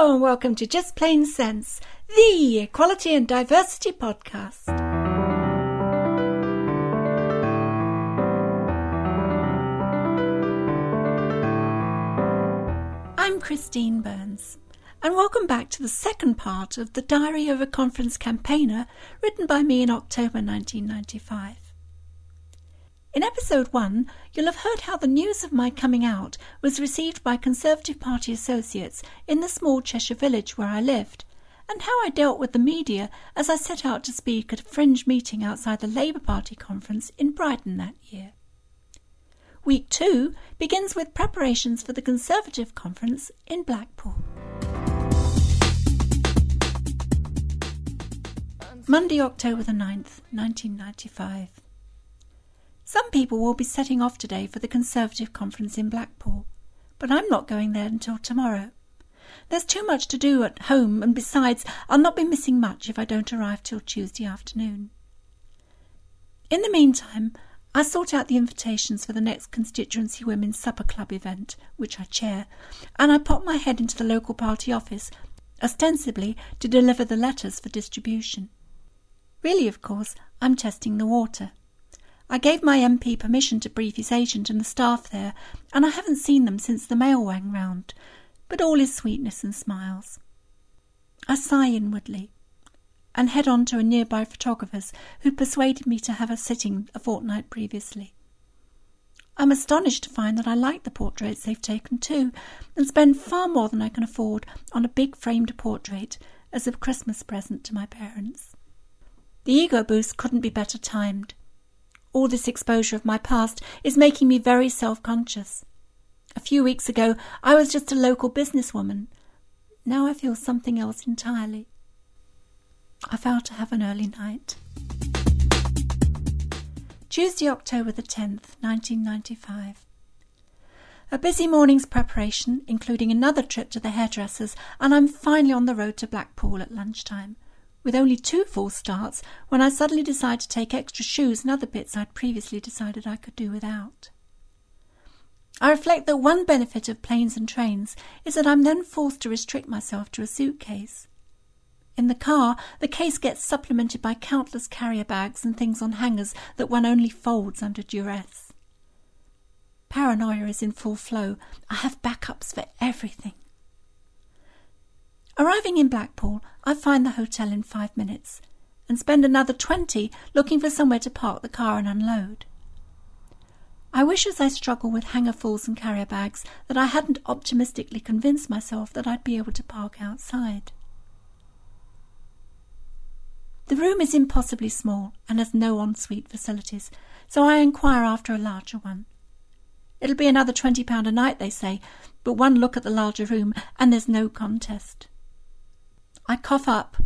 Hello and welcome to Just Plain Sense, the Equality and Diversity podcast. I'm Christine Burns, and welcome back to the second part of the Diary of a Conference Campaigner written by me in October 1995. In episode one, you'll have heard how the news of my coming out was received by Conservative Party associates in the small Cheshire village where I lived, and how I dealt with the media as I set out to speak at a fringe meeting outside the Labour Party conference in Brighton that year. Week two begins with preparations for the Conservative conference in Blackpool. Monday, October the 9th, 1995. Some people will be setting off today for the Conservative conference in Blackpool, but I'm not going there until tomorrow. There's too much to do at home, and besides, I'll not be missing much if I don't arrive till Tuesday afternoon. In the meantime, I sort out the invitations for the next constituency women's supper club event, which I chair, and I pop my head into the local party office, ostensibly to deliver the letters for distribution. Really, of course, I'm testing the water. I gave my MP permission to brief his agent and the staff there, and I haven't seen them since the mail rang round, but all is sweetness and smiles. I sigh inwardly and head on to a nearby photographer's who'd persuaded me to have a sitting a fortnight previously. I'm astonished to find that I like the portraits they've taken too, and spend far more than I can afford on a big framed portrait as a Christmas present to my parents. The ego boost couldn't be better timed. All this exposure of my past is making me very self conscious. A few weeks ago, I was just a local businesswoman. Now I feel something else entirely. I vow to have an early night. Tuesday, October the 10th, 1995. A busy morning's preparation, including another trip to the hairdresser's, and I'm finally on the road to Blackpool at lunchtime with only two false starts when I suddenly decide to take extra shoes and other bits I'd previously decided I could do without. I reflect that one benefit of planes and trains is that I'm then forced to restrict myself to a suitcase. In the car, the case gets supplemented by countless carrier bags and things on hangers that one only folds under duress. Paranoia is in full flow. I have backups for everything. Arriving in Blackpool, I find the hotel in five minutes and spend another twenty looking for somewhere to park the car and unload. I wish as I struggle with hangerfuls and carrier bags that I hadn't optimistically convinced myself that I'd be able to park outside. The room is impossibly small and has no ensuite facilities, so I inquire after a larger one. It'll be another twenty pound a night, they say, but one look at the larger room and there's no contest. I cough up,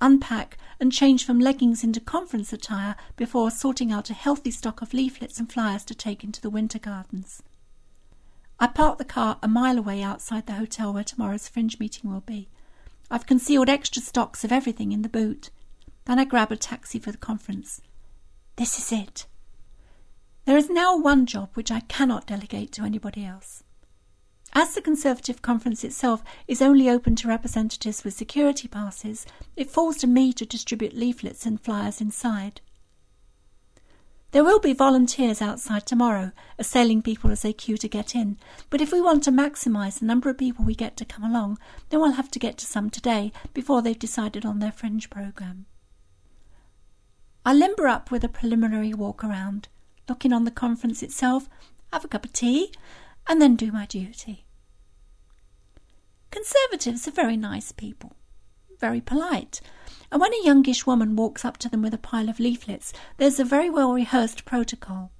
unpack, and change from leggings into conference attire before sorting out a healthy stock of leaflets and flyers to take into the winter gardens. I park the car a mile away outside the hotel where tomorrow's fringe meeting will be. I've concealed extra stocks of everything in the boot. Then I grab a taxi for the conference. This is it. There is now one job which I cannot delegate to anybody else. As the Conservative conference itself is only open to representatives with security passes, it falls to me to distribute leaflets and flyers inside. There will be volunteers outside tomorrow, assailing people as they queue to get in, but if we want to maximise the number of people we get to come along, then we'll have to get to some today before they've decided on their fringe programme. I limber up with a preliminary walk around, look in on the conference itself, have a cup of tea, and then do my duty. Conservatives are very nice people, very polite, and when a youngish woman walks up to them with a pile of leaflets, there's a very well rehearsed protocol.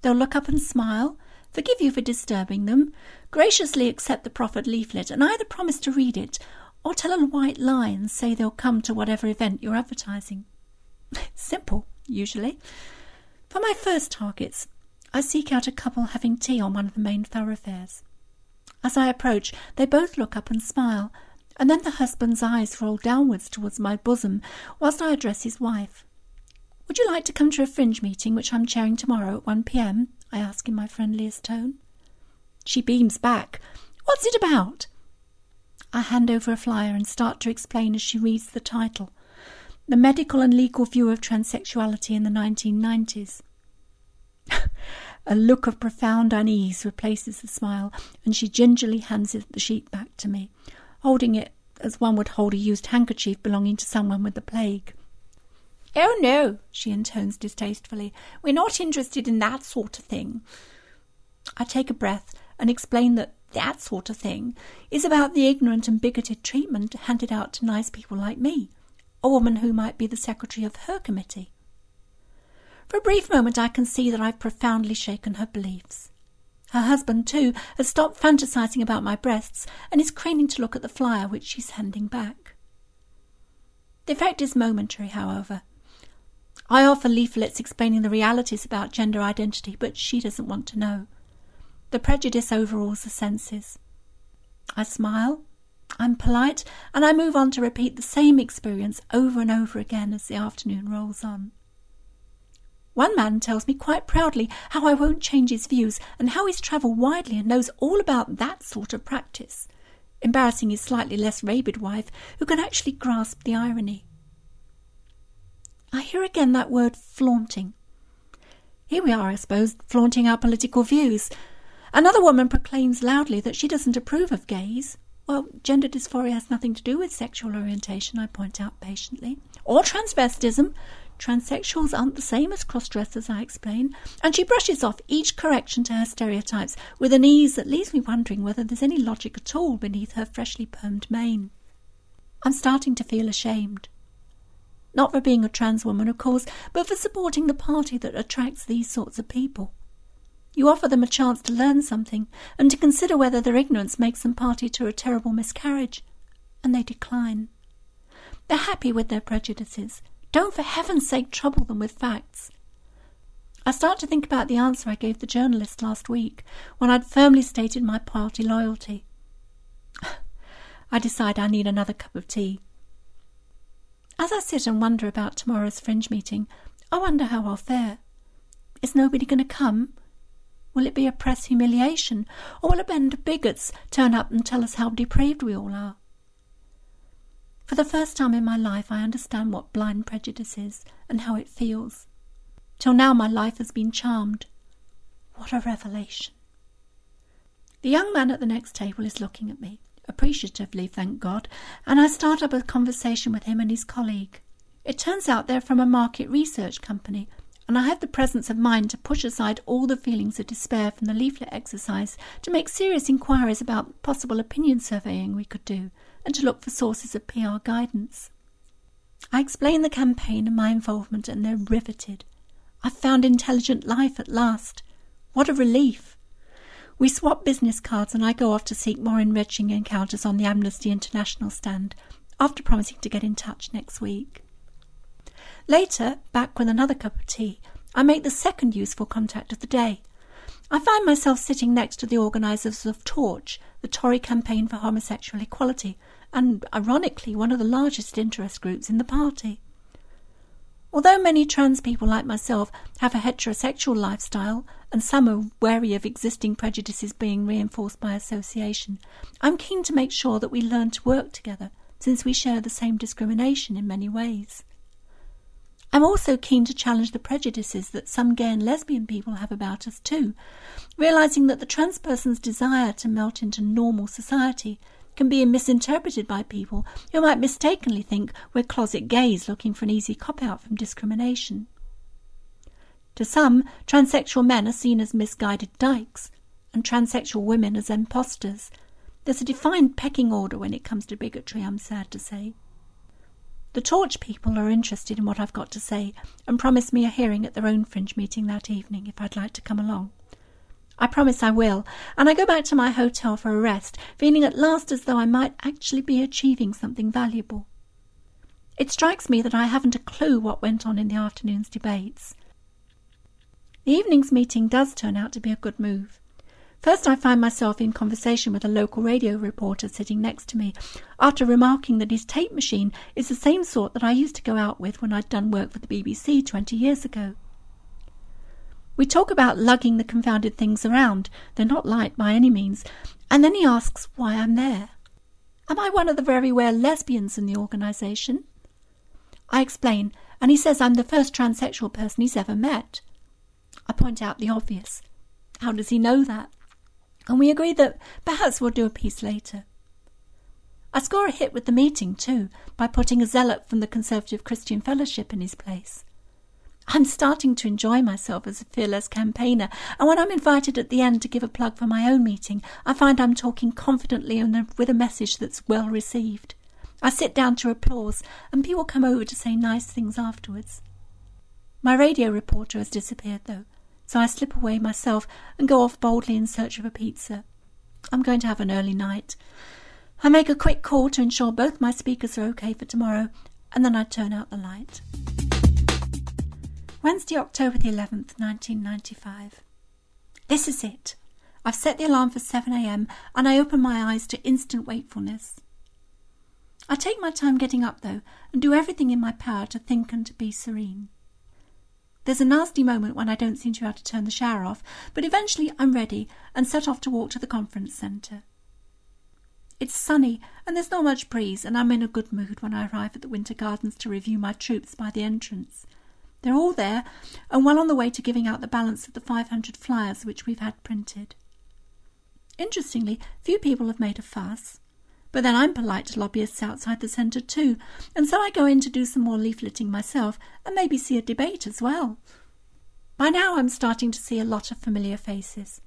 They'll look up and smile, forgive you for disturbing them, graciously accept the proffered leaflet, and either promise to read it or tell a white lie and say they'll come to whatever event you're advertising. Simple, usually. For my first targets, I seek out a couple having tea on one of the main thoroughfares. As I approach, they both look up and smile, and then the husband's eyes roll downwards towards my bosom whilst I address his wife. Would you like to come to a fringe meeting which I'm chairing tomorrow at 1 p.m.? I ask in my friendliest tone. She beams back. What's it about? I hand over a flyer and start to explain as she reads the title The Medical and Legal View of Transsexuality in the 1990s. a look of profound unease replaces the smile, and she gingerly hands the sheet back to me, holding it as one would hold a used handkerchief belonging to someone with the plague. Oh, no, she intones distastefully. We're not interested in that sort of thing. I take a breath and explain that that sort of thing is about the ignorant and bigoted treatment handed out to nice people like me, a woman who might be the secretary of her committee. For a brief moment, I can see that I've profoundly shaken her beliefs. Her husband, too, has stopped fantasizing about my breasts and is craning to look at the flyer which she's handing back. The effect is momentary, however. I offer leaflets explaining the realities about gender identity, but she doesn't want to know. The prejudice overrules the senses. I smile, I'm polite, and I move on to repeat the same experience over and over again as the afternoon rolls on. One man tells me quite proudly how I won't change his views and how he's travelled widely and knows all about that sort of practice, embarrassing his slightly less rabid wife, who can actually grasp the irony. I hear again that word flaunting. Here we are, I suppose, flaunting our political views, Another woman proclaims loudly that she doesn't approve of gays. Well, gender dysphoria has nothing to do with sexual orientation, I point out patiently, or transvestism. Transsexuals aren't the same as cross dressers, I explain, and she brushes off each correction to her stereotypes with an ease that leaves me wondering whether there's any logic at all beneath her freshly permed mane. I'm starting to feel ashamed. Not for being a trans woman, of course, but for supporting the party that attracts these sorts of people. You offer them a chance to learn something and to consider whether their ignorance makes them party to a terrible miscarriage, and they decline. They're happy with their prejudices. Don't for heaven's sake trouble them with facts. I start to think about the answer I gave the journalist last week when I'd firmly stated my party loyalty. I decide I need another cup of tea. As I sit and wonder about tomorrow's fringe meeting, I wonder how I'll fare. Is nobody going to come? Will it be a press humiliation, or will a band of bigots turn up and tell us how depraved we all are? For the first time in my life, I understand what blind prejudice is and how it feels. Till now, my life has been charmed. What a revelation! The young man at the next table is looking at me, appreciatively, thank God, and I start up a conversation with him and his colleague. It turns out they're from a market research company and I had the presence of mind to push aside all the feelings of despair from the leaflet exercise to make serious inquiries about possible opinion surveying we could do, and to look for sources of PR guidance. I explain the campaign and my involvement, and they're riveted. I've found intelligent life at last. What a relief! We swap business cards, and I go off to seek more enriching encounters on the Amnesty International stand, after promising to get in touch next week. Later, back with another cup of tea, I make the second useful contact of the day. I find myself sitting next to the organisers of Torch, the Tory campaign for homosexual equality, and, ironically, one of the largest interest groups in the party. Although many trans people like myself have a heterosexual lifestyle, and some are wary of existing prejudices being reinforced by association, I'm keen to make sure that we learn to work together, since we share the same discrimination in many ways. I'm also keen to challenge the prejudices that some gay and lesbian people have about us too, realizing that the trans person's desire to melt into normal society can be misinterpreted by people who might mistakenly think we're closet gays looking for an easy cop out from discrimination. To some, transsexual men are seen as misguided dykes, and transsexual women as impostors. There's a defined pecking order when it comes to bigotry, I'm sad to say. The Torch people are interested in what I've got to say and promise me a hearing at their own fringe meeting that evening if I'd like to come along. I promise I will, and I go back to my hotel for a rest, feeling at last as though I might actually be achieving something valuable. It strikes me that I haven't a clue what went on in the afternoon's debates. The evening's meeting does turn out to be a good move. First, I find myself in conversation with a local radio reporter sitting next to me, after remarking that his tape machine is the same sort that I used to go out with when I'd done work for the BBC twenty years ago. We talk about lugging the confounded things around. They're not light by any means. And then he asks why I'm there. Am I one of the very rare lesbians in the organisation? I explain, and he says I'm the first transsexual person he's ever met. I point out the obvious. How does he know that? And we agree that perhaps we'll do a piece later. I score a hit with the meeting, too, by putting a zealot from the Conservative Christian Fellowship in his place. I'm starting to enjoy myself as a fearless campaigner, and when I'm invited at the end to give a plug for my own meeting, I find I'm talking confidently and with a message that's well received. I sit down to applause, and people come over to say nice things afterwards. My radio reporter has disappeared, though, so I slip away myself and go off boldly in search of a pizza. I'm going to have an early night. I make a quick call to ensure both my speakers are okay for tomorrow, and then I turn out the light. Wednesday, October the 11th, 1995. This is it. I've set the alarm for 7am and I open my eyes to instant wakefulness. I take my time getting up, though, and do everything in my power to think and to be serene. There's a nasty moment when I don't seem to be able to turn the shower off, but eventually I'm ready and set off to walk to the conference centre. It's sunny and there's not much breeze, and I'm in a good mood when I arrive at the Winter Gardens to review my troops by the entrance. They're all there and well on the way to giving out the balance of the 500 flyers which we've had printed. Interestingly, few people have made a fuss. But then I'm polite to lobbyists outside the centre too, and so I go in to do some more leafleting myself and maybe see a debate as well. By now I'm starting to see a lot of familiar faces.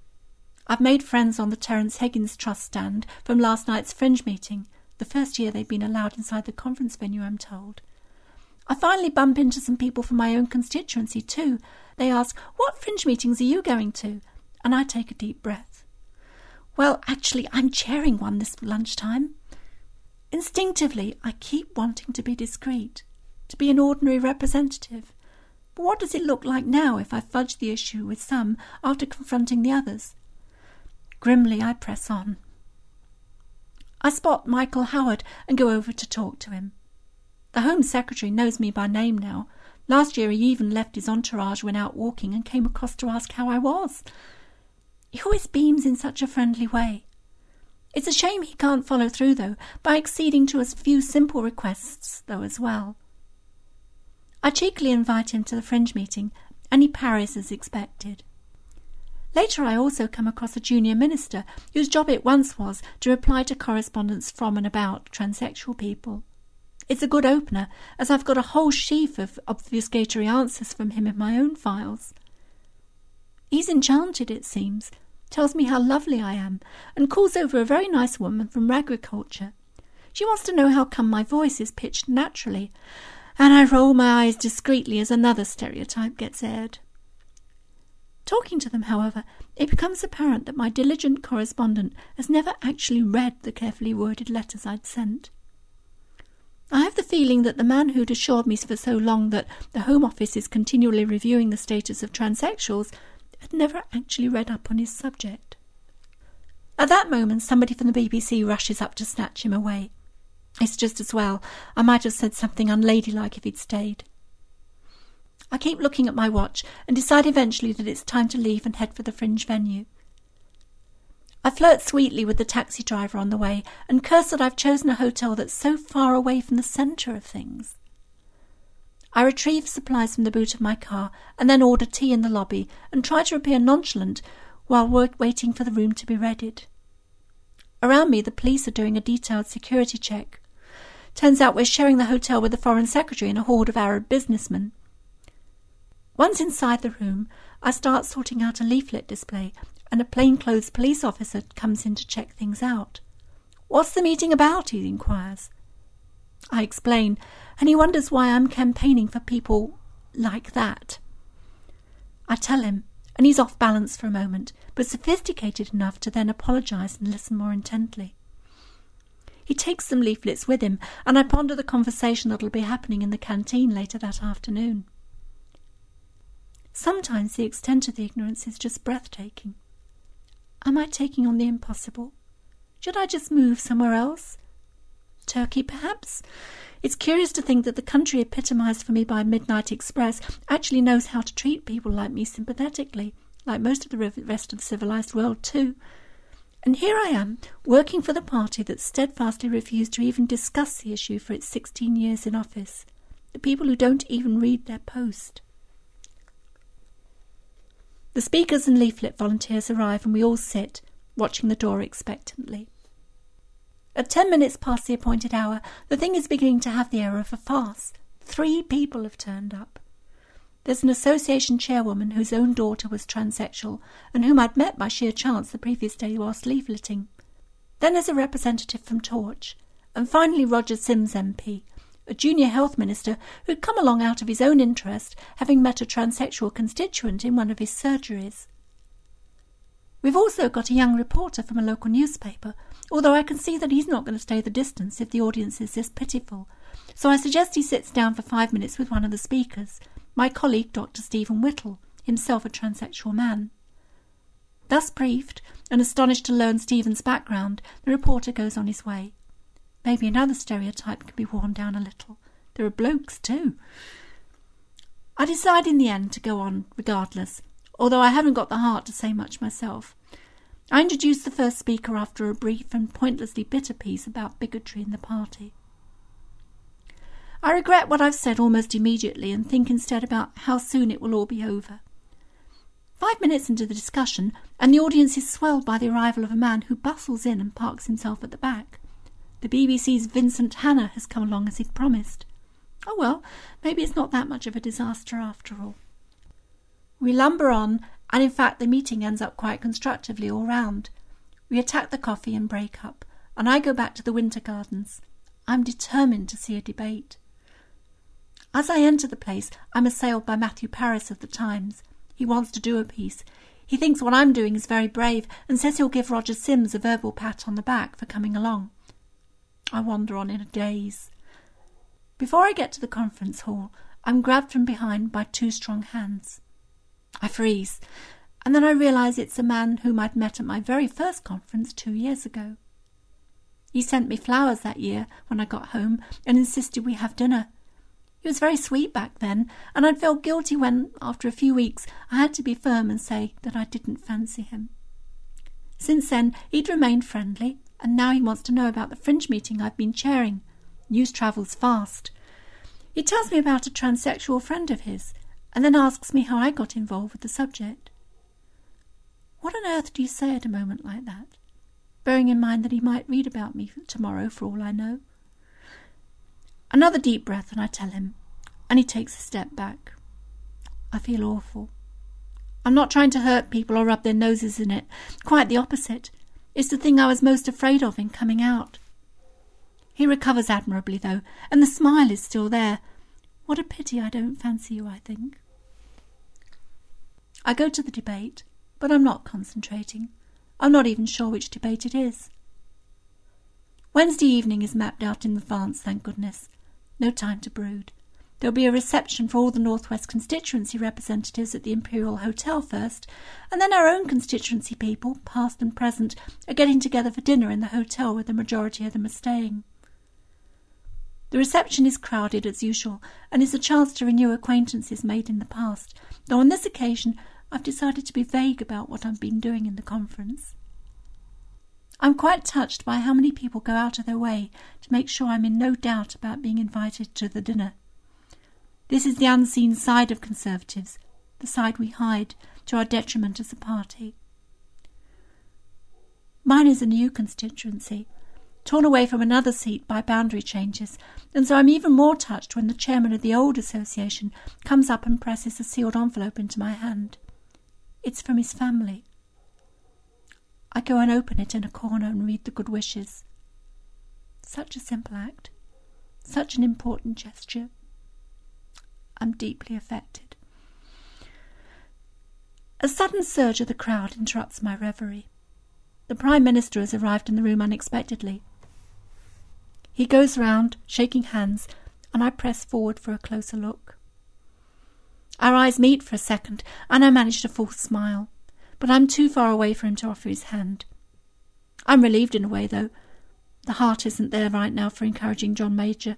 I've made friends on the Terence Higgins Trust stand from last night's fringe meeting, the first year they've been allowed inside the conference venue, I'm told. I finally bump into some people from my own constituency too. They ask, What fringe meetings are you going to? And I take a deep breath. Well, actually, I'm chairing one this lunchtime. Instinctively, I keep wanting to be discreet, to be an ordinary representative. But what does it look like now if I fudge the issue with some after confronting the others? Grimly, I press on. I spot Michael Howard and go over to talk to him. The Home Secretary knows me by name now. Last year he even left his entourage when out walking and came across to ask how I was. He always beams in such a friendly way. It's a shame he can't follow through, though, by acceding to a few simple requests, though, as well. I cheekily invite him to the fringe meeting, and he parries as expected. Later, I also come across a junior minister whose job it once was to reply to correspondence from and about transsexual people. It's a good opener, as I've got a whole sheaf of obfuscatory answers from him in my own files. He's enchanted, it seems, tells me how lovely I am, and calls over a very nice woman from agriculture. She wants to know how come my voice is pitched naturally, and I roll my eyes discreetly as another stereotype gets aired. Talking to them, however, it becomes apparent that my diligent correspondent has never actually read the carefully worded letters I'd sent. I have the feeling that the man who'd assured me for so long that the Home Office is continually reviewing the status of transsexuals had never actually read up on his subject. At that moment, somebody from the BBC rushes up to snatch him away. It's just as well. I might have said something unladylike if he'd stayed. I keep looking at my watch and decide eventually that it's time to leave and head for the fringe venue. I flirt sweetly with the taxi driver on the way and curse that I've chosen a hotel that's so far away from the centre of things. I retrieve supplies from the boot of my car and then order tea in the lobby and try to appear nonchalant while waiting for the room to be readied. Around me, the police are doing a detailed security check. Turns out we're sharing the hotel with the Foreign Secretary and a horde of Arab businessmen. Once inside the room, I start sorting out a leaflet display and a plainclothes police officer comes in to check things out. What's the meeting about? he inquires. I explain, and he wonders why I'm campaigning for people like that. I tell him, and he's off balance for a moment, but sophisticated enough to then apologize and listen more intently. He takes some leaflets with him, and I ponder the conversation that'll be happening in the canteen later that afternoon. Sometimes the extent of the ignorance is just breathtaking. Am I taking on the impossible? Should I just move somewhere else? Turkey, perhaps? It's curious to think that the country epitomized for me by Midnight Express actually knows how to treat people like me sympathetically, like most of the rest of the civilized world, too. And here I am, working for the party that steadfastly refused to even discuss the issue for its 16 years in office. The people who don't even read their post. The speakers and leaflet volunteers arrive and we all sit, watching the door expectantly. At ten minutes past the appointed hour, the thing is beginning to have the air of a farce. Three people have turned up. There's an association chairwoman whose own daughter was transsexual and whom I'd met by sheer chance the previous day whilst leafleting. Then there's a representative from Torch, and finally Roger Sims MP, a junior health minister who'd come along out of his own interest, having met a transsexual constituent in one of his surgeries. We've also got a young reporter from a local newspaper, although I can see that he's not going to stay the distance if the audience is this pitiful. So I suggest he sits down for five minutes with one of the speakers, my colleague Dr. Stephen Whittle, himself a transsexual man. Thus briefed, and astonished to learn Stephen's background, the reporter goes on his way. Maybe another stereotype can be worn down a little. There are blokes, too. I decide in the end to go on regardless, although I haven't got the heart to say much myself. I introduce the first speaker after a brief and pointlessly bitter piece about bigotry in the party. I regret what I've said almost immediately and think instead about how soon it will all be over. Five minutes into the discussion, and the audience is swelled by the arrival of a man who bustles in and parks himself at the back. The BBC's Vincent Hanna has come along as he'd promised. Oh well, maybe it's not that much of a disaster after all. We lumber on, and in fact the meeting ends up quite constructively all round. We attack the coffee and break up, and I go back to the Winter Gardens. I'm determined to see a debate. As I enter the place, I'm assailed by Matthew Parris of the Times. He wants to do a piece. He thinks what I'm doing is very brave and says he'll give Roger Sims a verbal pat on the back for coming along. I wander on in a daze. Before I get to the conference hall, I'm grabbed from behind by two strong hands. I freeze, and then I realise it's a man whom I'd met at my very first conference two years ago. He sent me flowers that year when I got home and insisted we have dinner. He was very sweet back then, and I'd felt guilty when, after a few weeks, I had to be firm and say that I didn't fancy him. Since then, he'd remained friendly, and now he wants to know about the fringe meeting I've been chairing. News travels fast. He tells me about a transsexual friend of his, and then asks me how I got involved with the subject. What on earth do you say at a moment like that, bearing in mind that he might read about me tomorrow for all I know? Another deep breath, and I tell him, and he takes a step back. I feel awful. I'm not trying to hurt people or rub their noses in it. Quite the opposite. It's the thing I was most afraid of in coming out. He recovers admirably, though, and the smile is still there. What a pity I don't fancy you, I think. I go to the debate, but I'm not concentrating. I'm not even sure which debate it is. Wednesday evening is mapped out in advance, thank goodness. No time to brood. There'll be a reception for all the Northwest constituency representatives at the Imperial Hotel first, and then our own constituency people, past and present, are getting together for dinner in the hotel where the majority of them are staying. The reception is crowded as usual, and is a chance to renew acquaintances made in the past, though on this occasion I've decided to be vague about what I've been doing in the conference. I'm quite touched by how many people go out of their way to make sure I'm in no doubt about being invited to the dinner. This is the unseen side of Conservatives, the side we hide to our detriment as a party. Mine is a new constituency, torn away from another seat by boundary changes, and so I'm even more touched when the chairman of the old association comes up and presses a sealed envelope into my hand. It's from his family. I go and open it in a corner and read the good wishes. Such a simple act, such an important gesture. I'm deeply affected. A sudden surge of the crowd interrupts my reverie. The Prime Minister has arrived in the room unexpectedly. He goes round, shaking hands, and I press forward for a closer look. Our eyes meet for a second, and I manage a smile but I'm too far away for him to offer his hand. I'm relieved in a way, though. The heart isn't there right now for encouraging John Major.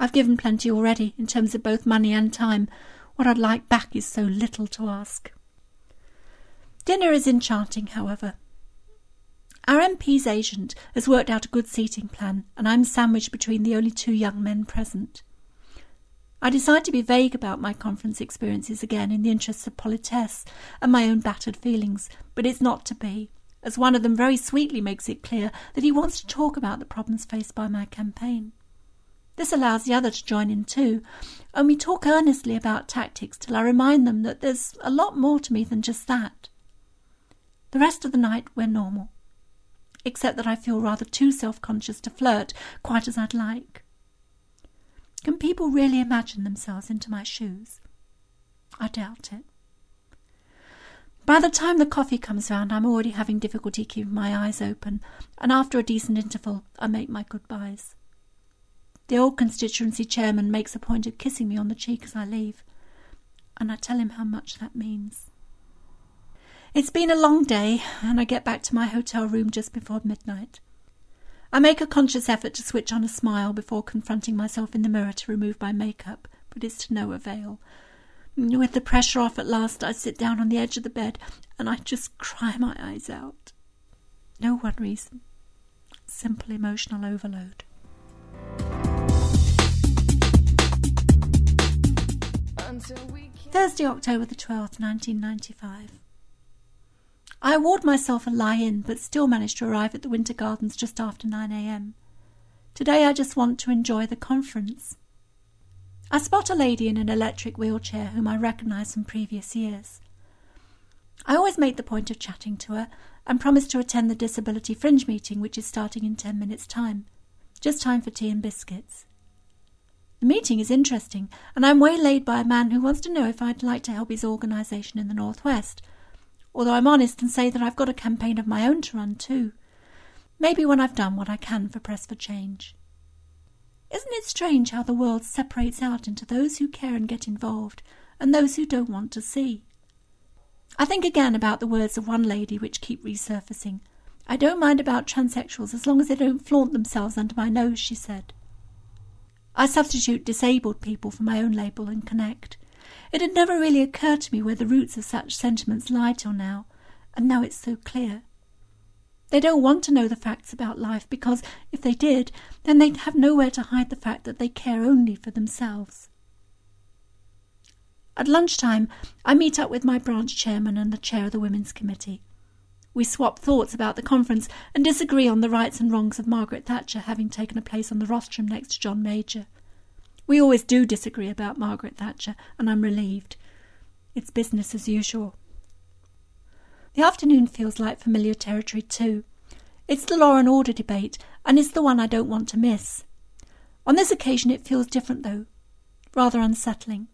I've given plenty already, in terms of both money and time. What I'd like back is so little to ask. Dinner is enchanting, however. Our MP's agent has worked out a good seating plan, and I'm sandwiched between the only two young men present. I decide to be vague about my conference experiences again in the interests of politesse and my own battered feelings, but it's not to be, as one of them very sweetly makes it clear that he wants to talk about the problems faced by my campaign. This allows the other to join in too, and we talk earnestly about tactics till I remind them that there's a lot more to me than just that. The rest of the night we're normal, except that I feel rather too self conscious to flirt quite as I'd like. Can people really imagine themselves into my shoes? I doubt it. By the time the coffee comes round, I'm already having difficulty keeping my eyes open, and after a decent interval, I make my goodbyes. The old constituency chairman makes a point of kissing me on the cheek as I leave, and I tell him how much that means. It's been a long day, and I get back to my hotel room just before midnight. I make a conscious effort to switch on a smile before confronting myself in the mirror to remove my makeup, but it's to no avail. With the pressure off at last, I sit down on the edge of the bed and I just cry my eyes out. No one reason. Simple emotional overload. Thursday, October the 12th, 1995. I award myself a lie in, but still manage to arrive at the Winter Gardens just after 9 a.m. Today I just want to enjoy the conference. I spot a lady in an electric wheelchair whom I recognise from previous years. I always make the point of chatting to her and promise to attend the Disability Fringe meeting, which is starting in ten minutes' time. Just time for tea and biscuits. The meeting is interesting, and I'm waylaid by a man who wants to know if I'd like to help his organisation in the Northwest – although I'm honest and say that I've got a campaign of my own to run too. Maybe when I've done what I can for Press for Change. Isn't it strange how the world separates out into those who care and get involved, and those who don't want to see? I think again about the words of one lady which keep resurfacing. I don't mind about transsexuals as long as they don't flaunt themselves under my nose, she said. I substitute disabled people for my own label and connect. It had never really occurred to me where the roots of such sentiments lie till now, and now it's so clear. They don't want to know the facts about life because, if they did, then they'd have nowhere to hide the fact that they care only for themselves. At lunchtime, I meet up with my branch chairman and the chair of the Women's Committee. We swap thoughts about the conference and disagree on the rights and wrongs of Margaret Thatcher having taken a place on the rostrum next to John Major. We always do disagree about Margaret Thatcher, and I'm relieved. It's business as usual. The afternoon feels like familiar territory too. It's the law and order debate, and it's the one I don't want to miss. On this occasion it feels different, though, rather unsettling.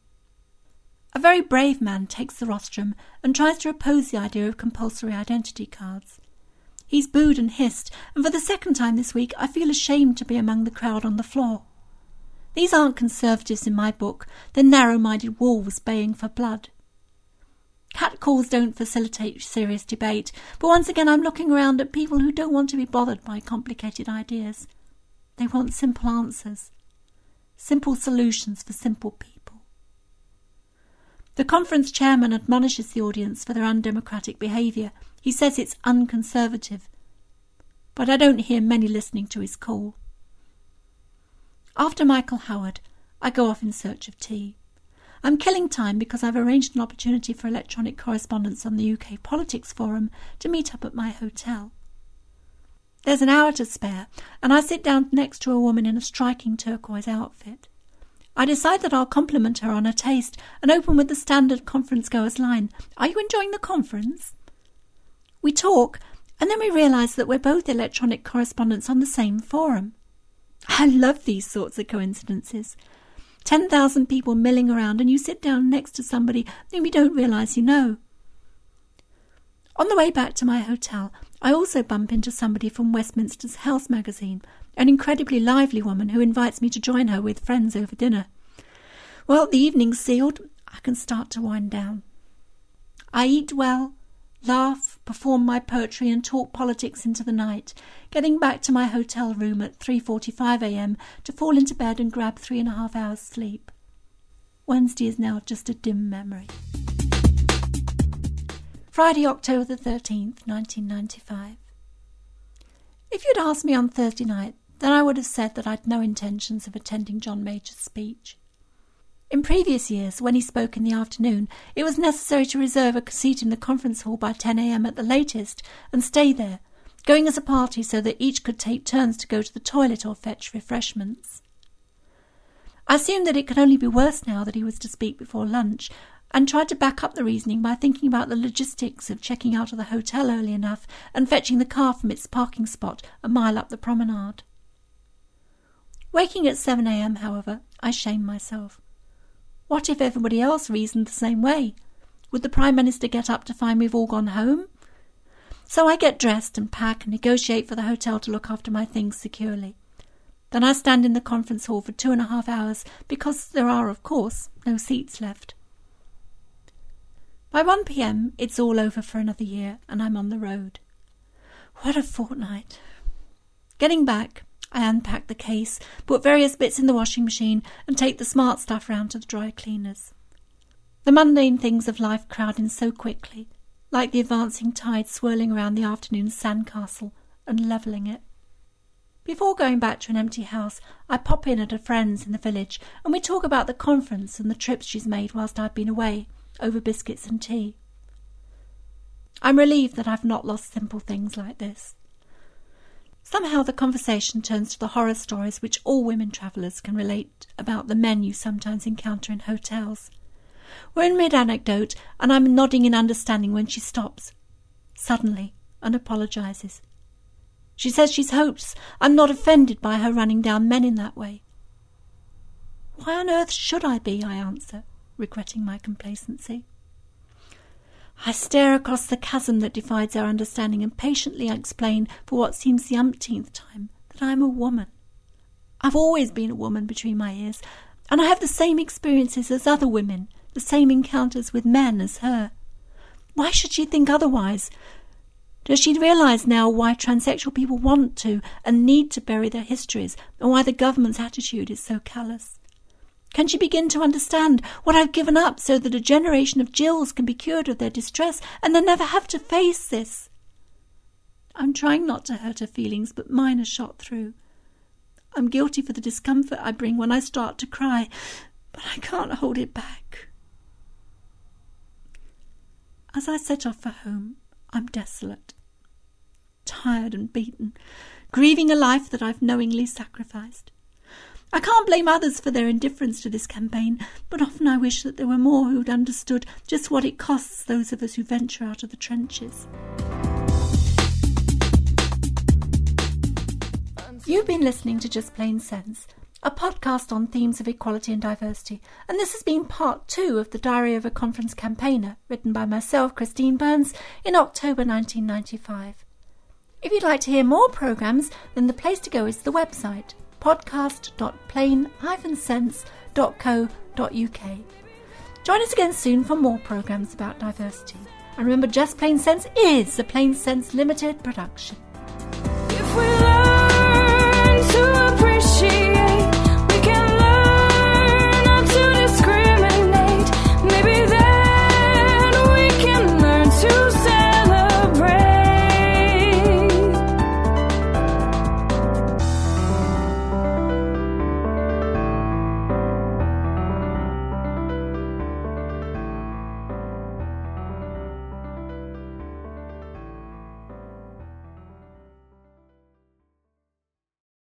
A very brave man takes the rostrum and tries to oppose the idea of compulsory identity cards. He's booed and hissed, and for the second time this week I feel ashamed to be among the crowd on the floor. These aren't conservatives in my book, they're narrow minded wolves baying for blood. Catcalls don't facilitate serious debate, but once again I'm looking around at people who don't want to be bothered by complicated ideas. They want simple answers, simple solutions for simple people. The conference chairman admonishes the audience for their undemocratic behaviour. He says it's unconservative. But I don't hear many listening to his call. After Michael Howard, I go off in search of tea. I'm killing time because I've arranged an opportunity for electronic correspondence on the UK Politics Forum to meet up at my hotel. There's an hour to spare, and I sit down next to a woman in a striking turquoise outfit. I decide that I'll compliment her on her taste and open with the standard conference goer's line Are you enjoying the conference? We talk, and then we realise that we're both electronic correspondents on the same forum. I love these sorts of coincidences. 10,000 people milling around, and you sit down next to somebody whom you don't realise you know. On the way back to my hotel, I also bump into somebody from Westminster's Health magazine, an incredibly lively woman who invites me to join her with friends over dinner. Well, the evening's sealed. I can start to wind down. I eat well, laugh, perform my poetry and talk politics into the night, getting back to my hotel room at 3.45 a.m. to fall into bed and grab three and a half hours sleep. Wednesday is now just a dim memory. Friday, October the 13th, 1995. If you'd asked me on Thursday night, then I would have said that I'd no intentions of attending John Major's speech. In previous years, when he spoke in the afternoon, it was necessary to reserve a seat in the conference hall by 10 a.m. at the latest and stay there, going as a party so that each could take turns to go to the toilet or fetch refreshments. I assumed that it could only be worse now that he was to speak before lunch, and tried to back up the reasoning by thinking about the logistics of checking out of the hotel early enough and fetching the car from its parking spot a mile up the promenade. Waking at 7 a.m., however, I shamed myself. What if everybody else reasoned the same way? Would the Prime Minister get up to find we've all gone home? So I get dressed and pack and negotiate for the hotel to look after my things securely. Then I stand in the conference hall for two and a half hours because there are, of course, no seats left. By 1 p.m., it's all over for another year and I'm on the road. What a fortnight! Getting back, I unpack the case, put various bits in the washing machine, and take the smart stuff round to the dry cleaners. The mundane things of life crowd in so quickly, like the advancing tide swirling around the afternoon sandcastle and levelling it. Before going back to an empty house, I pop in at a friend's in the village, and we talk about the conference and the trips she's made whilst I've been away, over biscuits and tea. I'm relieved that I've not lost simple things like this. Somehow the conversation turns to the horror stories which all women travellers can relate about the men you sometimes encounter in hotels. We're in mid anecdote, and I'm nodding in understanding when she stops, suddenly, and apologizes. She says she's hopes I'm not offended by her running down men in that way. Why on earth should I be? I answer, regretting my complacency. I stare across the chasm that divides our understanding and patiently I explain for what seems the umpteenth time that I am a woman. I've always been a woman between my ears, and I have the same experiences as other women, the same encounters with men as her. Why should she think otherwise? Does she realize now why transsexual people want to and need to bury their histories, and why the government's attitude is so callous? Can she begin to understand what I've given up so that a generation of Jills can be cured of their distress and then never have to face this? I'm trying not to hurt her feelings, but mine are shot through. I'm guilty for the discomfort I bring when I start to cry, but I can't hold it back. As I set off for home, I'm desolate, tired and beaten, grieving a life that I've knowingly sacrificed. I can't blame others for their indifference to this campaign, but often I wish that there were more who'd understood just what it costs those of us who venture out of the trenches. You've been listening to Just Plain Sense, a podcast on themes of equality and diversity, and this has been part two of the Diary of a Conference Campaigner, written by myself, Christine Burns, in October 1995. If you'd like to hear more programmes, then the place to go is the website podcast.plain-sense.co.uk. Join us again soon for more programmes about diversity. And remember, Just Plain Sense is a Plain Sense Limited production.